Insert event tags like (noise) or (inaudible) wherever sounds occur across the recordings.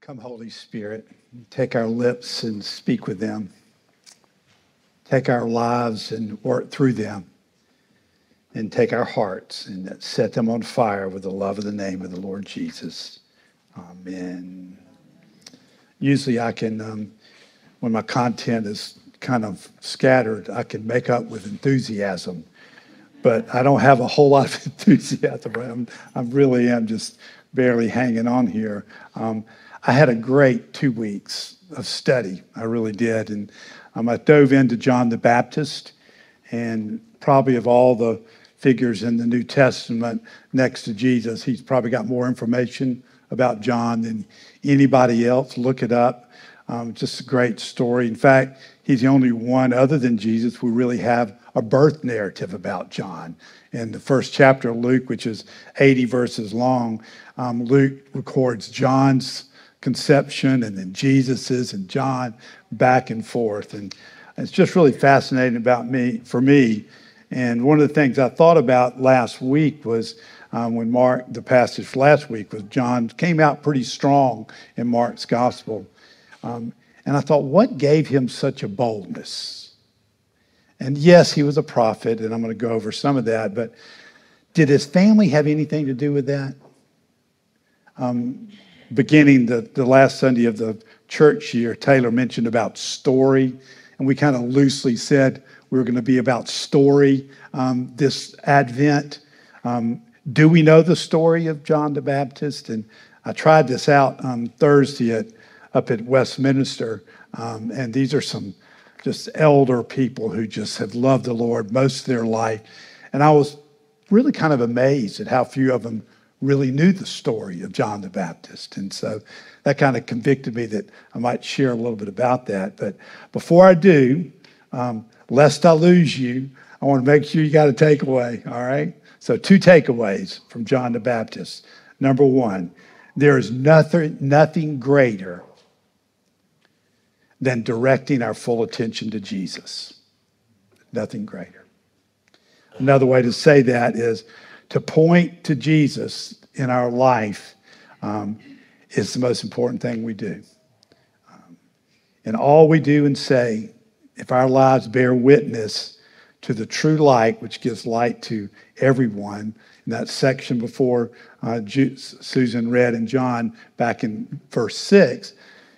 Come, Holy Spirit, take our lips and speak with them. Take our lives and work through them. And take our hearts and set them on fire with the love of the name of the Lord Jesus. Amen. Usually, I can, um, when my content is kind of scattered, I can make up with enthusiasm. But I don't have a whole lot of (laughs) enthusiasm. I'm, I really am just barely hanging on here. Um, I had a great two weeks of study. I really did. And um, I dove into John the Baptist, and probably of all the figures in the New Testament next to Jesus, he's probably got more information about John than anybody else. Look it up. Um, just a great story. In fact, he's the only one other than Jesus who really have a birth narrative about John. In the first chapter of Luke, which is 80 verses long, um, Luke records John's conception and then Jesus's and John back and forth. And it's just really fascinating about me for me. And one of the things I thought about last week was um, when Mark, the passage last week was John came out pretty strong in Mark's gospel. Um, and I thought, what gave him such a boldness? And yes, he was a prophet, and I'm going to go over some of that, but did his family have anything to do with that? Um, beginning the, the last Sunday of the church year, Taylor mentioned about story, and we kind of loosely said we were going to be about story um, this Advent. Um, do we know the story of John the Baptist? And I tried this out on Thursday at, up at Westminster, um, and these are some just elder people who just have loved the Lord most of their life. And I was really kind of amazed at how few of them really knew the story of John the Baptist. And so that kind of convicted me that I might share a little bit about that. But before I do, um, lest I lose you, I want to make sure you got a takeaway, all right? So, two takeaways from John the Baptist. Number one, there is nothing, nothing greater than directing our full attention to Jesus. Nothing greater. Another way to say that is to point to Jesus in our life um, is the most important thing we do. Um, and all we do and say, if our lives bear witness to the true light, which gives light to everyone, in that section before uh, Susan read and John back in verse 6,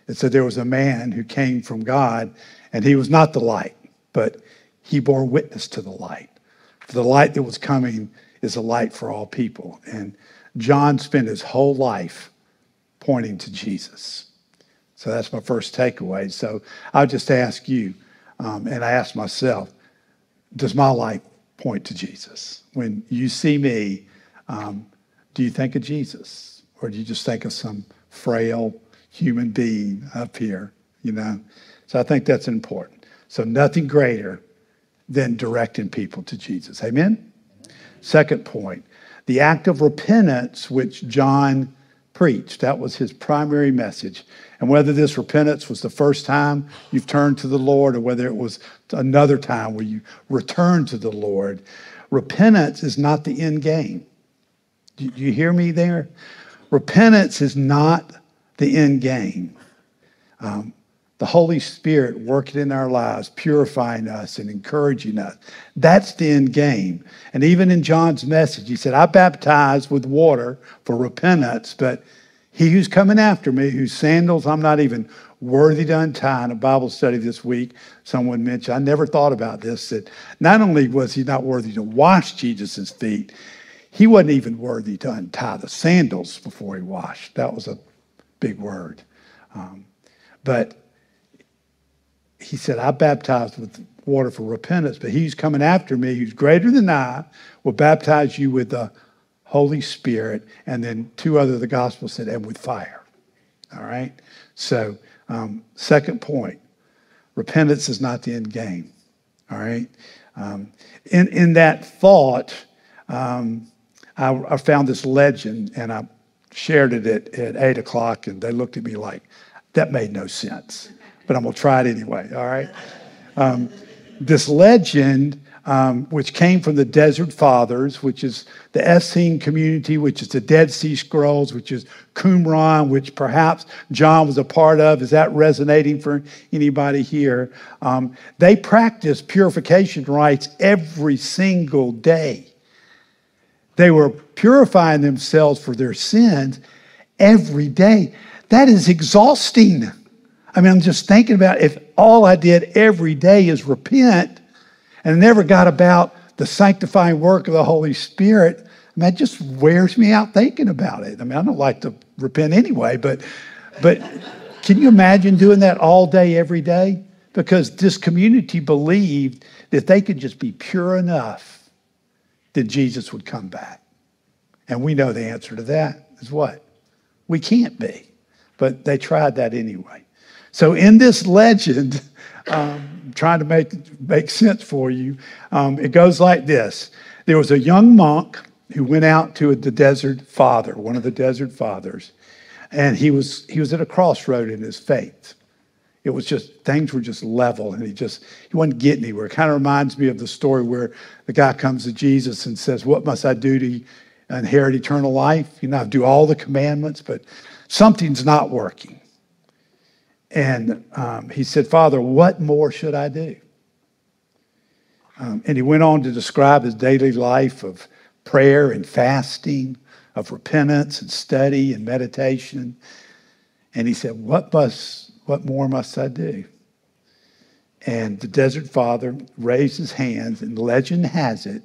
it said there was a man who came from God, and he was not the light, but he bore witness to the light. For the light that was coming is a light for all people. And John spent his whole life pointing to Jesus. So that's my first takeaway. So I'll just ask you, um, and I ask myself, does my life point to Jesus? When you see me, um, do you think of Jesus? Or do you just think of some frail human being up here, you know? So I think that's important. So nothing greater than directing people to Jesus. Amen? Second point, the act of repentance which John preached. That was his primary message. And whether this repentance was the first time you've turned to the Lord or whether it was another time where you returned to the Lord, repentance is not the end game. Do you hear me there? Repentance is not the end game. Um, the Holy Spirit working in our lives, purifying us and encouraging us. That's the end game. And even in John's message, he said, I baptize with water for repentance, but he who's coming after me, whose sandals I'm not even worthy to untie. In a Bible study this week, someone mentioned, I never thought about this, that not only was he not worthy to wash Jesus' feet, he wasn't even worthy to untie the sandals before he washed. That was a big word. Um, but he said, I baptize with water for repentance, but he's coming after me, who's greater than I, will baptize you with the Holy Spirit. And then two other, the gospel said, and with fire. All right? So, um, second point repentance is not the end game. All right? Um, in, in that thought, um, I, I, found this legend and I shared it at, at 8 o'clock, and they looked at me like, that made no sense but I'm going to try it anyway, all right? Um, this legend um, which came from the Desert Fathers, which is the Essene community, which is the Dead Sea Scrolls, which is Qumran, which perhaps John was a part of. Is that resonating for anybody here? Um, they practiced purification rites every single day. They were purifying themselves for their sins every day. That is exhausting. I mean, I'm just thinking about if all I did every day is repent and never got about the sanctifying work of the Holy Spirit, I mean, that just wears me out thinking about it. I mean, I don't like to repent anyway, but, but can you imagine doing that all day, every day? Because this community believed that they could just be pure enough that Jesus would come back. And we know the answer to that is what? We can't be. But they tried that anyway. So in this legend, um, trying to make make sense for you, um, it goes like this: There was a young monk who went out to the desert father, one of the desert fathers, and he was he was at a crossroad in his faith. It was just things were just level, and he just he wasn't getting anywhere. It kind of reminds me of the story where the guy comes to Jesus and says, "What must I do to inherit eternal life?" You know, I do all the commandments, but something's not working. And um, he said, Father, what more should I do? Um, and he went on to describe his daily life of prayer and fasting, of repentance and study and meditation. And he said, What must, what more must I do? And the desert father raised his hands, and legend has it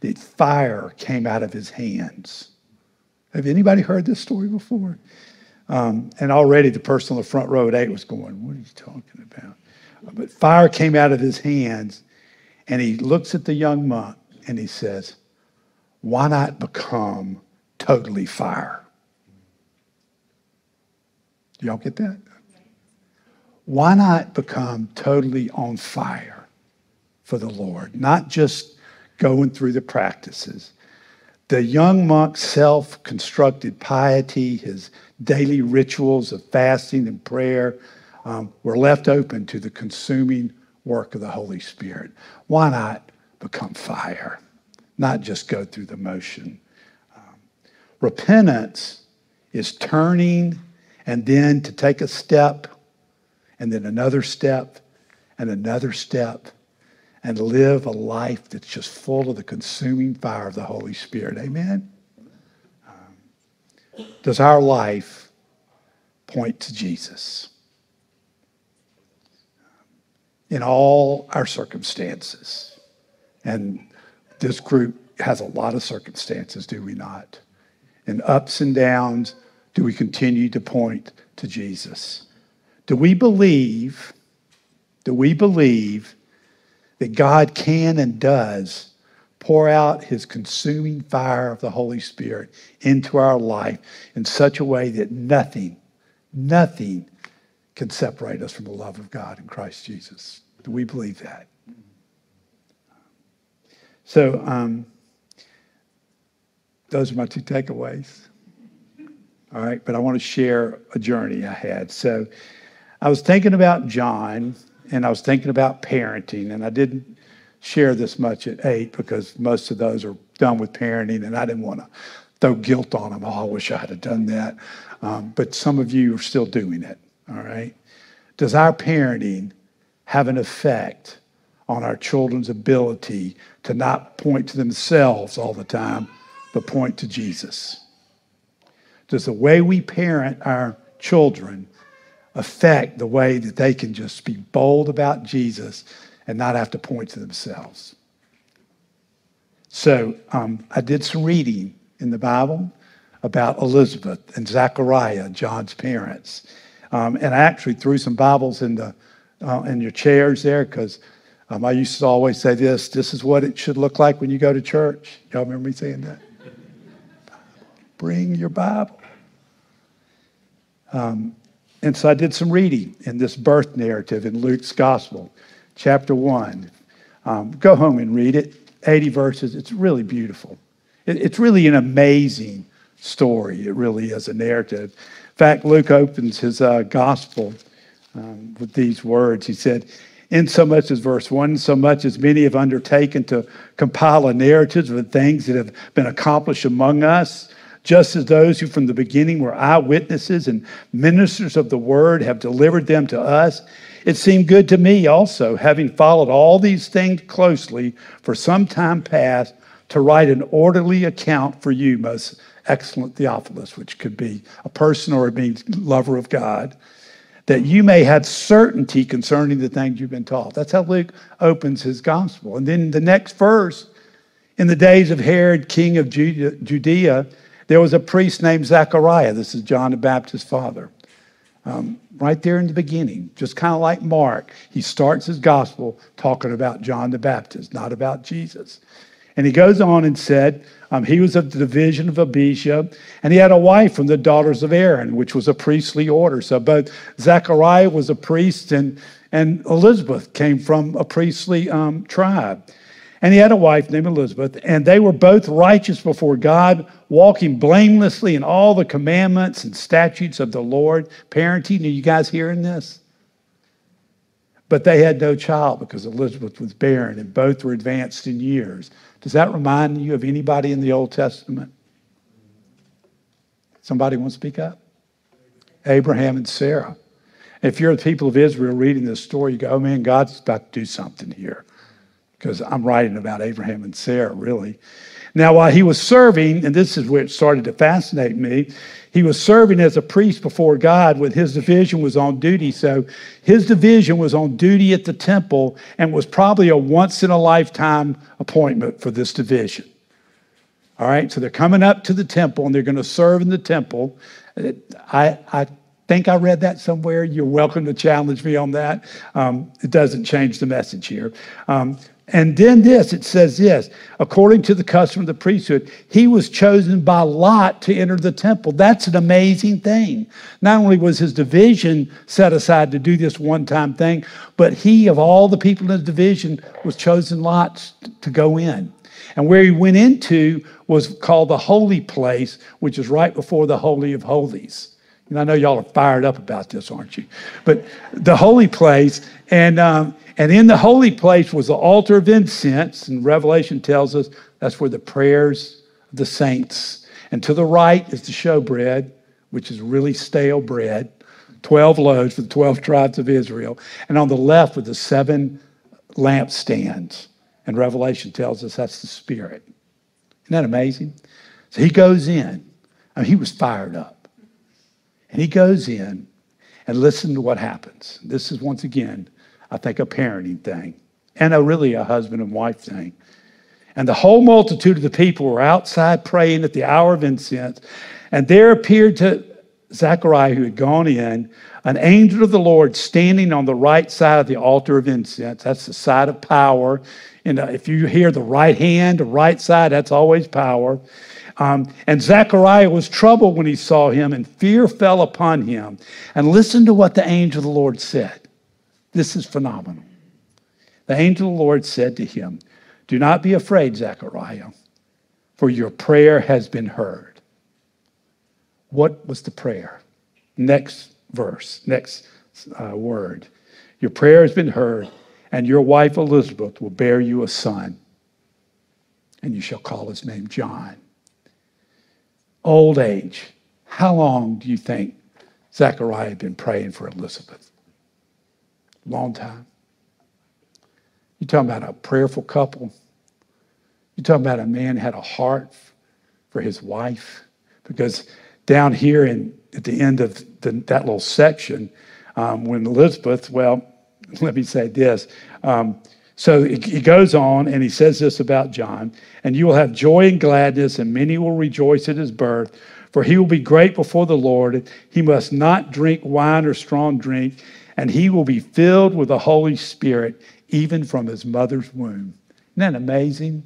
that fire came out of his hands. Have anybody heard this story before? Um, and already the person on the front row at eight was going, What are you talking about? But fire came out of his hands, and he looks at the young monk and he says, Why not become totally fire? Do y'all get that? Why not become totally on fire for the Lord? Not just going through the practices. The young monk's self constructed piety, his daily rituals of fasting and prayer um, were left open to the consuming work of the Holy Spirit. Why not become fire? Not just go through the motion. Um, repentance is turning and then to take a step and then another step and another step and live a life that's just full of the consuming fire of the Holy Spirit. Amen? Um, does our life point to Jesus? In all our circumstances. And this group has a lot of circumstances, do we not? In ups and downs, do we continue to point to Jesus? Do we believe, do we believe that God can and does pour out his consuming fire of the Holy Spirit into our life in such a way that nothing, nothing can separate us from the love of God in Christ Jesus. Do we believe that? So, um, those are my two takeaways. All right, but I want to share a journey I had. So, I was thinking about John and I was thinking about parenting, and I didn't share this much at eight because most of those are done with parenting, and I didn't want to throw guilt on them. Oh, I wish I had done that. Um, but some of you are still doing it, all right? Does our parenting have an effect on our children's ability to not point to themselves all the time, but point to Jesus? Does the way we parent our children affect the way that they can just be bold about Jesus and not have to point to themselves. So um, I did some reading in the Bible about Elizabeth and Zachariah, John's parents. Um, and I actually threw some Bibles in, the, uh, in your chairs there because um, I used to always say this this is what it should look like when you go to church. Y'all remember me saying that? Bring your Bible. Um, and so I did some reading in this birth narrative in Luke's gospel chapter 1. Um, go home and read it, 80 verses. It's really beautiful. It, it's really an amazing story. It really is a narrative. In fact, Luke opens his uh, gospel um, with these words. He said, in so much as verse 1, so much as many have undertaken to compile a narrative of the things that have been accomplished among us, just as those who from the beginning were eyewitnesses and ministers of the word have delivered them to us. It seemed good to me also, having followed all these things closely for some time past, to write an orderly account for you, most excellent Theophilus, which could be a person or a means lover of God that you may have certainty concerning the things you've been taught. That's how Luke opens his gospel. And then the next verse, in the days of Herod, king of Judea, there was a priest named Zechariah. This is John the Baptist's father. Um, right there in the beginning, just kind of like Mark, he starts his gospel talking about John the Baptist, not about Jesus. And he goes on and said, um, he was of the division of Abijah, and he had a wife from the daughters of Aaron, which was a priestly order. So both Zechariah was a priest, and, and Elizabeth came from a priestly um, tribe. And he had a wife named Elizabeth, and they were both righteous before God, walking blamelessly in all the commandments and statutes of the Lord. Parenting, are you guys hearing this? But they had no child because Elizabeth was barren, and both were advanced in years. Does that remind you of anybody in the Old Testament? Somebody want to speak up? Abraham and Sarah. If you're the people of Israel reading this story, you go, oh man, God's about to do something here. Because I'm writing about Abraham and Sarah, really. Now, while he was serving, and this is where it started to fascinate me, he was serving as a priest before God when his division was on duty. So his division was on duty at the temple and was probably a once in a lifetime appointment for this division. All right, so they're coming up to the temple and they're going to serve in the temple. I, I think I read that somewhere. You're welcome to challenge me on that. Um, it doesn't change the message here. Um, and then this, it says this according to the custom of the priesthood, he was chosen by lot to enter the temple. That's an amazing thing. Not only was his division set aside to do this one time thing, but he, of all the people in his division, was chosen lots to go in. And where he went into was called the holy place, which is right before the Holy of Holies. And I know y'all are fired up about this, aren't you? But the holy place, and um, and in the holy place was the altar of incense, and Revelation tells us that's where the prayers of the saints. And to the right is the showbread, which is really stale bread, 12 loaves for the 12 tribes of Israel. And on the left were the seven lampstands. And Revelation tells us that's the Spirit. Isn't that amazing? So he goes in. I mean, he was fired up. And he goes in and listen to what happens. This is once again I think, a parenting thing and a really a husband and wife thing. And the whole multitude of the people were outside praying at the hour of incense. And there appeared to Zechariah, who had gone in, an angel of the Lord standing on the right side of the altar of incense. That's the side of power. And uh, if you hear the right hand, the right side, that's always power. Um, and Zechariah was troubled when he saw him, and fear fell upon him. And listen to what the angel of the Lord said. This is phenomenal. The angel of the Lord said to him, Do not be afraid, Zechariah, for your prayer has been heard. What was the prayer? Next verse, next uh, word. Your prayer has been heard, and your wife Elizabeth will bear you a son, and you shall call his name John. Old age. How long do you think Zechariah had been praying for Elizabeth? Long time. You're talking about a prayerful couple. You're talking about a man had a heart for his wife. Because down here in, at the end of the, that little section, um, when Elizabeth, well, (laughs) let me say this. Um, so he goes on and he says this about John, and you will have joy and gladness, and many will rejoice at his birth, for he will be great before the Lord. He must not drink wine or strong drink and he will be filled with the Holy Spirit even from his mother's womb. Isn't that amazing?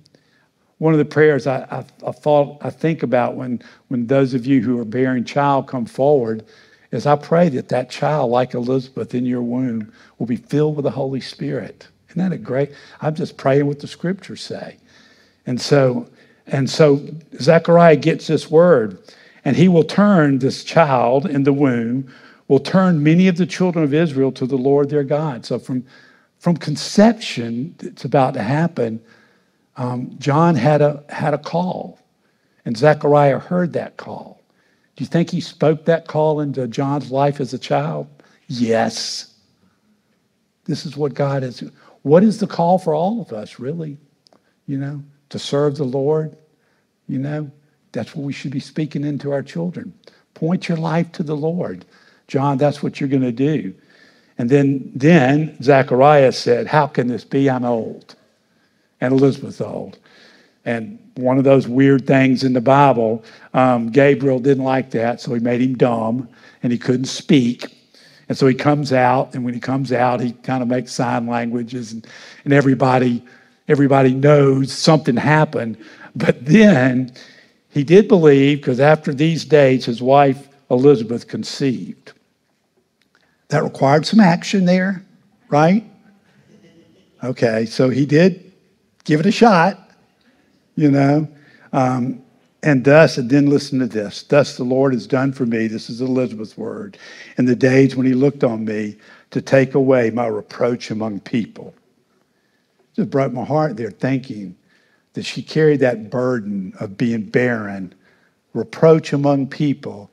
One of the prayers I, I, I, thought I think about when, when those of you who are bearing child come forward is I pray that that child, like Elizabeth in your womb, will be filled with the Holy Spirit. Isn't that a great? I'm just praying what the scriptures say. And so, and so Zechariah gets this word, and he will turn this child in the womb will turn many of the children of Israel to the Lord their God. So from, from conception it's about to happen, um, John had a, had a call, and Zechariah heard that call. Do you think he spoke that call into John's life as a child? Yes. This is what God is. What is the call for all of us, really? You know, to serve the Lord? You know, that's what we should be speaking into our children. Point your life to the Lord. John, that's what you're going to do. And then, then Zechariah said, How can this be? I'm old. And Elizabeth's old. And one of those weird things in the Bible, um, Gabriel didn't like that, so he made him dumb and he couldn't speak. And so he comes out, and when he comes out, he kind of makes sign languages, and, and everybody, everybody knows something happened. But then he did believe, because after these days, his wife Elizabeth conceived. That required some action there, right? Okay, so he did give it a shot, you know. Um, and thus, and then listen to this thus the Lord has done for me, this is Elizabeth's word, in the days when he looked on me to take away my reproach among people. Just broke my heart there thinking that she carried that burden of being barren, reproach among people.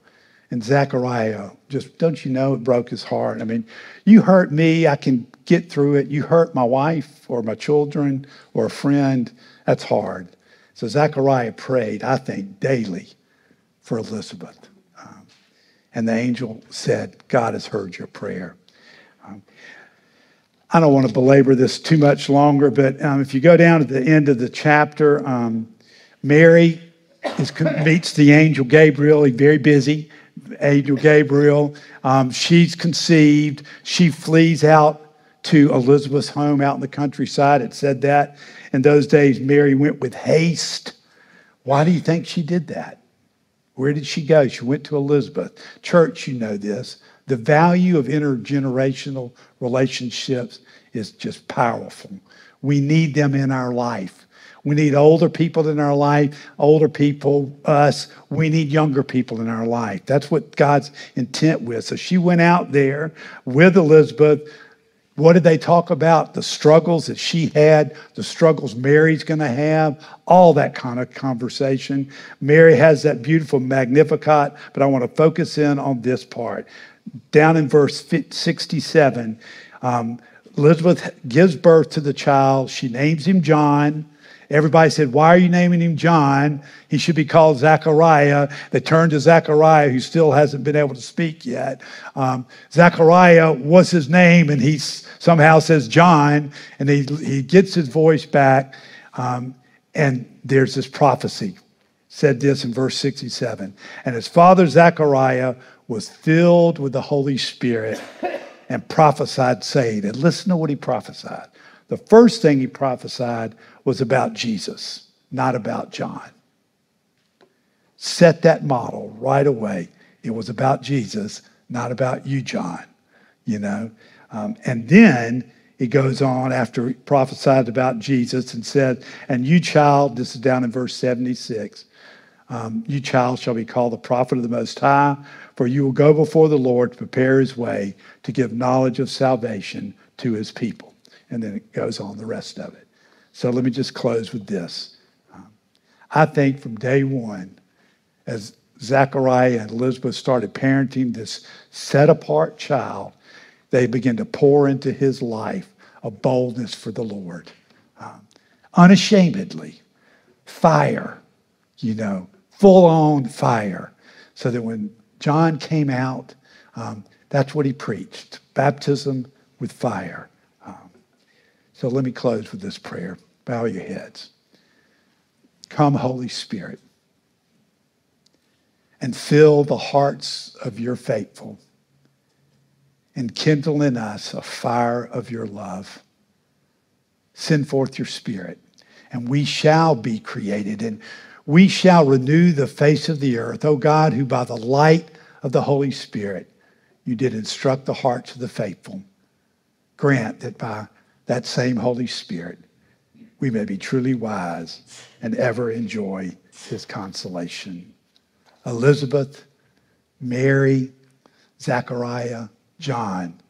And Zechariah, just don't you know, it broke his heart. I mean, you hurt me, I can get through it. You hurt my wife or my children or a friend, that's hard. So Zechariah prayed, I think, daily for Elizabeth. Um, and the angel said, God has heard your prayer. Um, I don't want to belabor this too much longer, but um, if you go down to the end of the chapter, um, Mary is, meets the angel Gabriel. He's very busy. Angel Gabriel. Um, she's conceived. She flees out to Elizabeth's home out in the countryside. It said that. In those days, Mary went with haste. Why do you think she did that? Where did she go? She went to Elizabeth. Church, you know this. The value of intergenerational relationships is just powerful. We need them in our life. We need older people in our life, older people, us. We need younger people in our life. That's what God's intent with. So she went out there with Elizabeth what did they talk about? The struggles that she had, the struggles Mary's going to have, all that kind of conversation. Mary has that beautiful Magnificat, but I want to focus in on this part. Down in verse 67, um, Elizabeth gives birth to the child. She names him John. Everybody said, Why are you naming him John? He should be called Zechariah. They turned to Zechariah, who still hasn't been able to speak yet. Um, Zechariah was his name, and he somehow says John, and he, he gets his voice back. Um, and there's this prophecy. Said this in verse 67 And his father Zechariah was filled with the Holy Spirit and prophesied, saying, and listen to what he prophesied. The first thing he prophesied was about Jesus, not about John. Set that model right away. It was about Jesus, not about you, John. You know? Um, and then he goes on after he prophesied about Jesus and said, And you, child, this is down in verse 76, um, you, child, shall be called the prophet of the Most High, for you will go before the Lord to prepare his way to give knowledge of salvation to his people. And then it goes on the rest of it. So let me just close with this. Um, I think from day one, as Zachariah and Elizabeth started parenting this set apart child, they began to pour into his life a boldness for the Lord. Um, unashamedly, fire, you know, full on fire. So that when John came out, um, that's what he preached baptism with fire. So let me close with this prayer. Bow your heads. Come, Holy Spirit, and fill the hearts of your faithful and kindle in us a fire of your love. Send forth your spirit, and we shall be created, and we shall renew the face of the earth. O God, who by the light of the Holy Spirit you did instruct the hearts of the faithful, grant that by that same Holy Spirit, we may be truly wise and ever enjoy his consolation. Elizabeth, Mary, Zachariah, John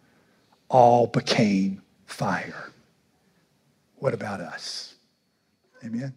all became fire. what about us? Amen.